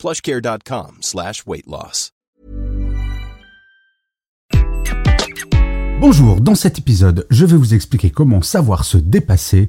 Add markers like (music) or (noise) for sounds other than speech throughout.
plushcare.com slash. Bonjour, dans cet épisode, je vais vous expliquer comment savoir se dépasser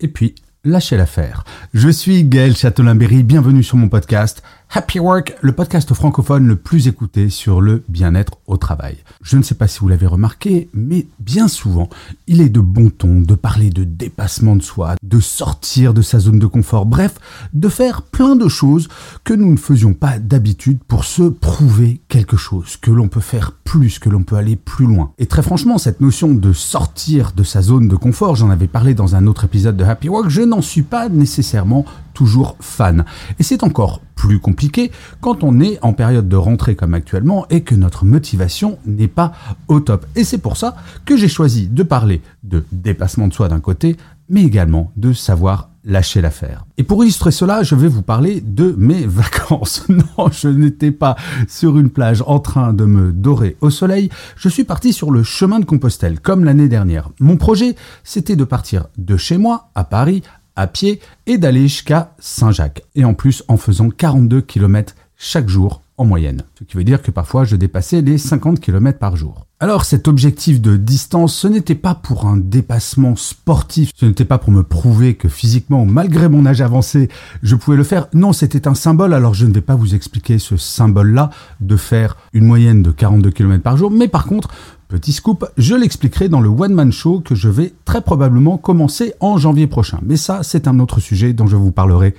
et puis lâcher l'affaire. Je suis Gaël Châtelain-Berry, bienvenue sur mon podcast Happy Work, le podcast francophone le plus écouté sur le bien-être au travail. Je ne sais pas si vous l'avez remarqué, mais bien souvent, il est de bon ton de parler de dépassement de soi, de sortir de sa zone de confort, bref, de faire plein de choses que nous ne faisions pas d'habitude pour se prouver quelque chose, que l'on peut faire plus, que l'on peut aller plus loin. Et très franchement, cette notion de sortir de sa zone de confort, j'en avais parlé dans un autre épisode de Happy Work, je n'en suis pas nécessairement toujours fan. Et c'est encore plus compliqué quand on est en période de rentrée comme actuellement et que notre motivation n'est pas au top. Et c'est pour ça que j'ai choisi de parler de dépassement de soi d'un côté, mais également de savoir lâcher l'affaire. Et pour illustrer cela, je vais vous parler de mes (laughs) vacances. Non, je n'étais pas sur une plage en train de me dorer au soleil, je suis parti sur le chemin de Compostelle, comme l'année dernière. Mon projet, c'était de partir de chez moi, à Paris, à pied et d'aller jusqu'à Saint-Jacques. Et en plus en faisant 42 km chaque jour en moyenne. Ce qui veut dire que parfois je dépassais les 50 km par jour. Alors cet objectif de distance, ce n'était pas pour un dépassement sportif, ce n'était pas pour me prouver que physiquement, malgré mon âge avancé, je pouvais le faire. Non, c'était un symbole, alors je ne vais pas vous expliquer ce symbole-là de faire une moyenne de 42 km par jour, mais par contre, Petit scoop, je l'expliquerai dans le One Man Show que je vais très probablement commencer en janvier prochain. Mais ça, c'est un autre sujet dont je vous parlerai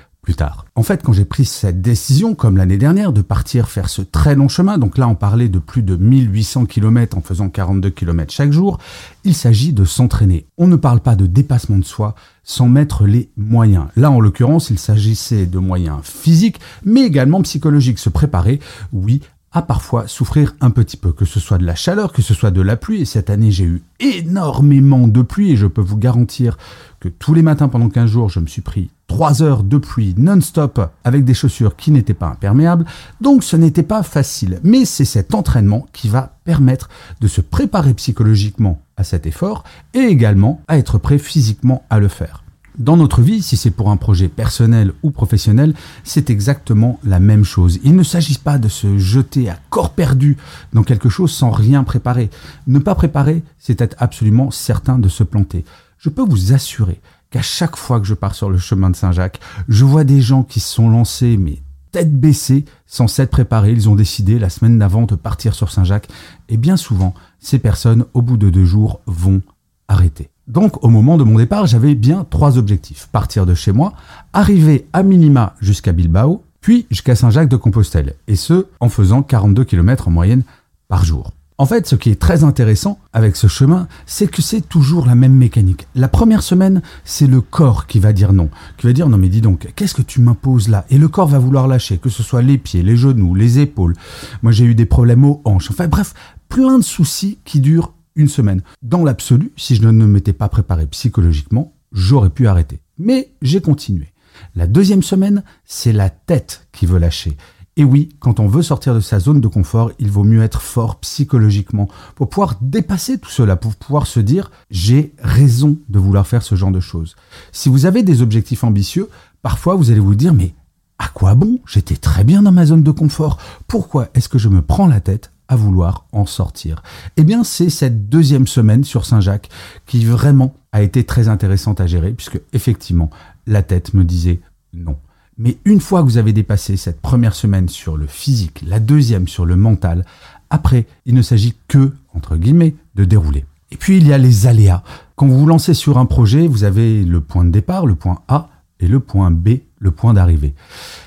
En fait, quand j'ai pris cette décision, comme l'année dernière, de partir faire ce très long chemin, donc là on parlait de plus de 1800 km en faisant 42 km chaque jour, il s'agit de s'entraîner. On ne parle pas de dépassement de soi sans mettre les moyens. Là, en l'occurrence, il s'agissait de moyens physiques, mais également psychologiques. Se préparer, oui, à parfois souffrir un petit peu, que ce soit de la chaleur, que ce soit de la pluie. Et cette année, j'ai eu énormément de pluie et je peux vous garantir que tous les matins pendant 15 jours, je me suis pris 3 heures de pluie non-stop avec des chaussures qui n'étaient pas imperméables. Donc ce n'était pas facile. Mais c'est cet entraînement qui va permettre de se préparer psychologiquement à cet effort et également à être prêt physiquement à le faire. Dans notre vie, si c'est pour un projet personnel ou professionnel, c'est exactement la même chose. Il ne s'agit pas de se jeter à corps perdu dans quelque chose sans rien préparer. Ne pas préparer, c'est être absolument certain de se planter. Je peux vous assurer qu'à chaque fois que je pars sur le chemin de Saint-Jacques, je vois des gens qui se sont lancés, mais tête baissée, sans s'être préparés. Ils ont décidé la semaine d'avant de partir sur Saint-Jacques. Et bien souvent, ces personnes, au bout de deux jours, vont arrêter. Donc au moment de mon départ, j'avais bien trois objectifs. Partir de chez moi, arriver à minima jusqu'à Bilbao, puis jusqu'à Saint-Jacques de Compostelle. Et ce, en faisant 42 km en moyenne par jour. En fait, ce qui est très intéressant avec ce chemin, c'est que c'est toujours la même mécanique. La première semaine, c'est le corps qui va dire non, qui va dire non mais dis donc, qu'est-ce que tu m'imposes là? Et le corps va vouloir lâcher, que ce soit les pieds, les genoux, les épaules. Moi j'ai eu des problèmes aux hanches. Enfin bref, plein de soucis qui durent une semaine. Dans l'absolu, si je ne m'étais pas préparé psychologiquement, j'aurais pu arrêter. Mais j'ai continué. La deuxième semaine, c'est la tête qui veut lâcher. Et oui, quand on veut sortir de sa zone de confort, il vaut mieux être fort psychologiquement pour pouvoir dépasser tout cela, pour pouvoir se dire j'ai raison de vouloir faire ce genre de choses. Si vous avez des objectifs ambitieux, parfois vous allez vous dire mais à quoi bon? J'étais très bien dans ma zone de confort. Pourquoi est-ce que je me prends la tête à vouloir en sortir? Eh bien, c'est cette deuxième semaine sur Saint-Jacques qui vraiment a été très intéressante à gérer, puisque effectivement, la tête me disait non. Mais une fois que vous avez dépassé cette première semaine sur le physique, la deuxième sur le mental, après, il ne s'agit que, entre guillemets, de dérouler. Et puis, il y a les aléas. Quand vous vous lancez sur un projet, vous avez le point de départ, le point A, et le point B, le point d'arrivée.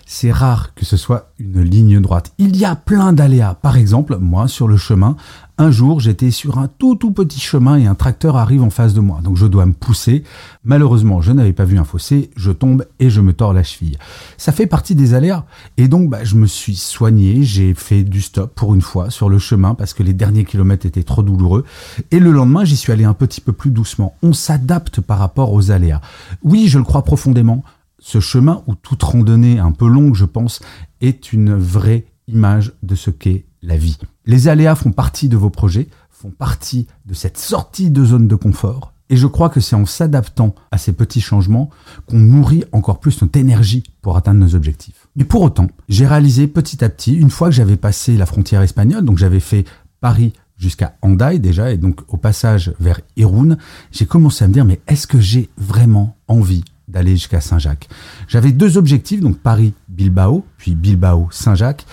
C'est rare que ce soit une ligne droite. Il y a plein d'aléas. Par exemple, moi, sur le chemin, Un jour, j'étais sur un tout tout petit chemin et un tracteur arrive en face de moi. Donc je dois me pousser. Malheureusement, je n'avais pas vu un fossé, je tombe et je me tords la cheville. Ça fait partie des aléas. Et donc, bah, je me suis soigné, j'ai fait du stop pour une fois sur le chemin parce que les derniers kilomètres étaient trop douloureux. Et le lendemain, j'y suis allé un petit peu plus doucement. On s'adapte par rapport aux aléas. Oui, je le crois profondément. Ce chemin, ou toute randonnée un peu longue, je pense, est une vraie image de ce qu'est la vie. Les aléas font partie de vos projets, font partie de cette sortie de zone de confort. Et je crois que c'est en s'adaptant à ces petits changements qu'on nourrit encore plus notre énergie pour atteindre nos objectifs. Mais pour autant, j'ai réalisé petit à petit, une fois que j'avais passé la frontière espagnole, donc j'avais fait Paris jusqu'à Hendaye déjà, et donc au passage vers Irun, j'ai commencé à me dire, mais est-ce que j'ai vraiment envie d'aller jusqu'à Saint-Jacques. J'avais deux objectifs, donc Paris-Bilbao, puis Bilbao-Saint-Jacques.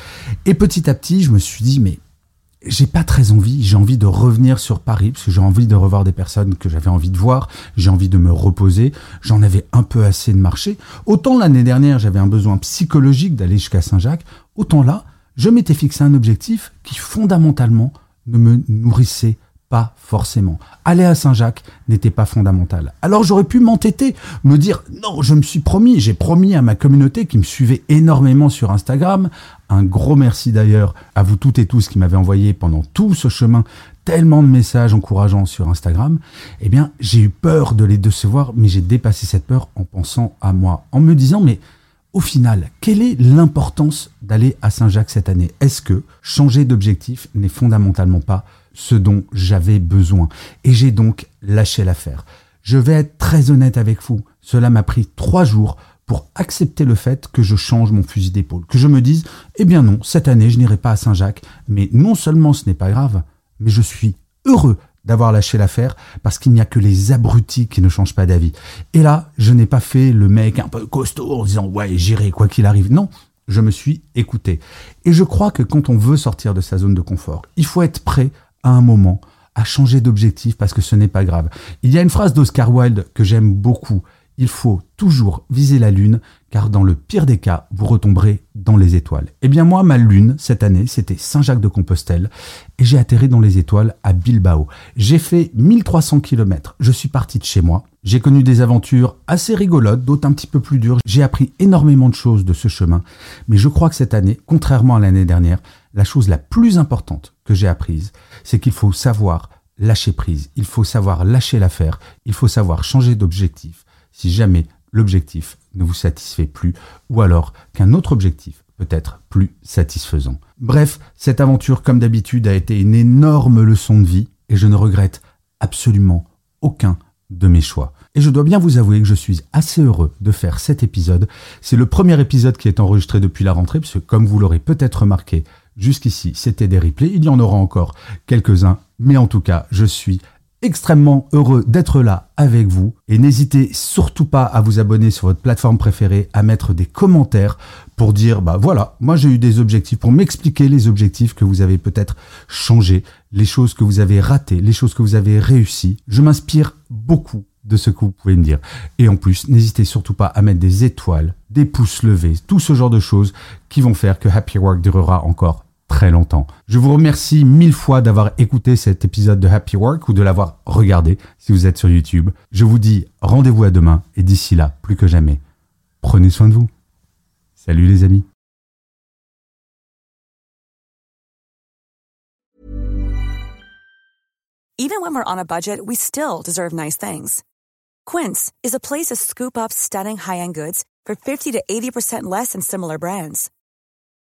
Et petit à petit, je me suis dit, mais j'ai pas très envie, j'ai envie de revenir sur Paris, parce que j'ai envie de revoir des personnes que j'avais envie de voir, j'ai envie de me reposer, j'en avais un peu assez de marcher. Autant l'année dernière, j'avais un besoin psychologique d'aller jusqu'à Saint-Jacques, autant là, je m'étais fixé un objectif qui fondamentalement ne me nourrissait pas forcément. Aller à Saint-Jacques n'était pas fondamental. Alors j'aurais pu m'entêter, me dire non, je me suis promis, j'ai promis à ma communauté qui me suivait énormément sur Instagram. Un gros merci d'ailleurs à vous toutes et tous qui m'avez envoyé pendant tout ce chemin tellement de messages encourageants sur Instagram. Eh bien, j'ai eu peur de les décevoir, mais j'ai dépassé cette peur en pensant à moi, en me disant mais au final, quelle est l'importance d'aller à Saint-Jacques cette année? Est-ce que changer d'objectif n'est fondamentalement pas ce dont j'avais besoin. Et j'ai donc lâché l'affaire. Je vais être très honnête avec vous. Cela m'a pris trois jours pour accepter le fait que je change mon fusil d'épaule. Que je me dise, eh bien non, cette année, je n'irai pas à Saint-Jacques. Mais non seulement ce n'est pas grave, mais je suis heureux d'avoir lâché l'affaire parce qu'il n'y a que les abrutis qui ne changent pas d'avis. Et là, je n'ai pas fait le mec un peu costaud en disant ouais, j'irai quoi qu'il arrive. Non, je me suis écouté. Et je crois que quand on veut sortir de sa zone de confort, il faut être prêt à un moment à changer d'objectif parce que ce n'est pas grave. Il y a une phrase d'Oscar Wilde que j'aime beaucoup. Il faut toujours viser la lune car dans le pire des cas, vous retomberez dans les étoiles. Eh bien moi, ma lune, cette année, c'était Saint-Jacques-de-Compostelle et j'ai atterri dans les étoiles à Bilbao. J'ai fait 1300 km. Je suis parti de chez moi. J'ai connu des aventures assez rigolotes, d'autres un petit peu plus dures. J'ai appris énormément de choses de ce chemin. Mais je crois que cette année, contrairement à l'année dernière, la chose la plus importante que j'ai apprise, c'est qu'il faut savoir lâcher prise, il faut savoir lâcher l'affaire, il faut savoir changer d'objectif si jamais l'objectif ne vous satisfait plus ou alors qu'un autre objectif peut être plus satisfaisant. Bref, cette aventure, comme d'habitude, a été une énorme leçon de vie et je ne regrette absolument aucun de mes choix. Et je dois bien vous avouer que je suis assez heureux de faire cet épisode. C'est le premier épisode qui est enregistré depuis la rentrée, puisque comme vous l'aurez peut-être remarqué, Jusqu'ici, c'était des replays. Il y en aura encore quelques-uns. Mais en tout cas, je suis extrêmement heureux d'être là avec vous. Et n'hésitez surtout pas à vous abonner sur votre plateforme préférée, à mettre des commentaires pour dire, bah voilà, moi j'ai eu des objectifs, pour m'expliquer les objectifs que vous avez peut-être changés, les choses que vous avez ratées, les choses que vous avez réussies. Je m'inspire beaucoup de ce que vous pouvez me dire. Et en plus, n'hésitez surtout pas à mettre des étoiles, des pouces levés, tout ce genre de choses qui vont faire que Happy Work durera encore très longtemps. Je vous remercie mille fois d'avoir écouté cet épisode de Happy Work ou de l'avoir regardé si vous êtes sur YouTube. Je vous dis rendez-vous à demain et d'ici là, plus que jamais, prenez soin de vous. Salut les amis. Even when we're on a budget, we still deserve nice things. Quince is a place to scoop up stunning high-end goods for 50 to 80% less than similar brands.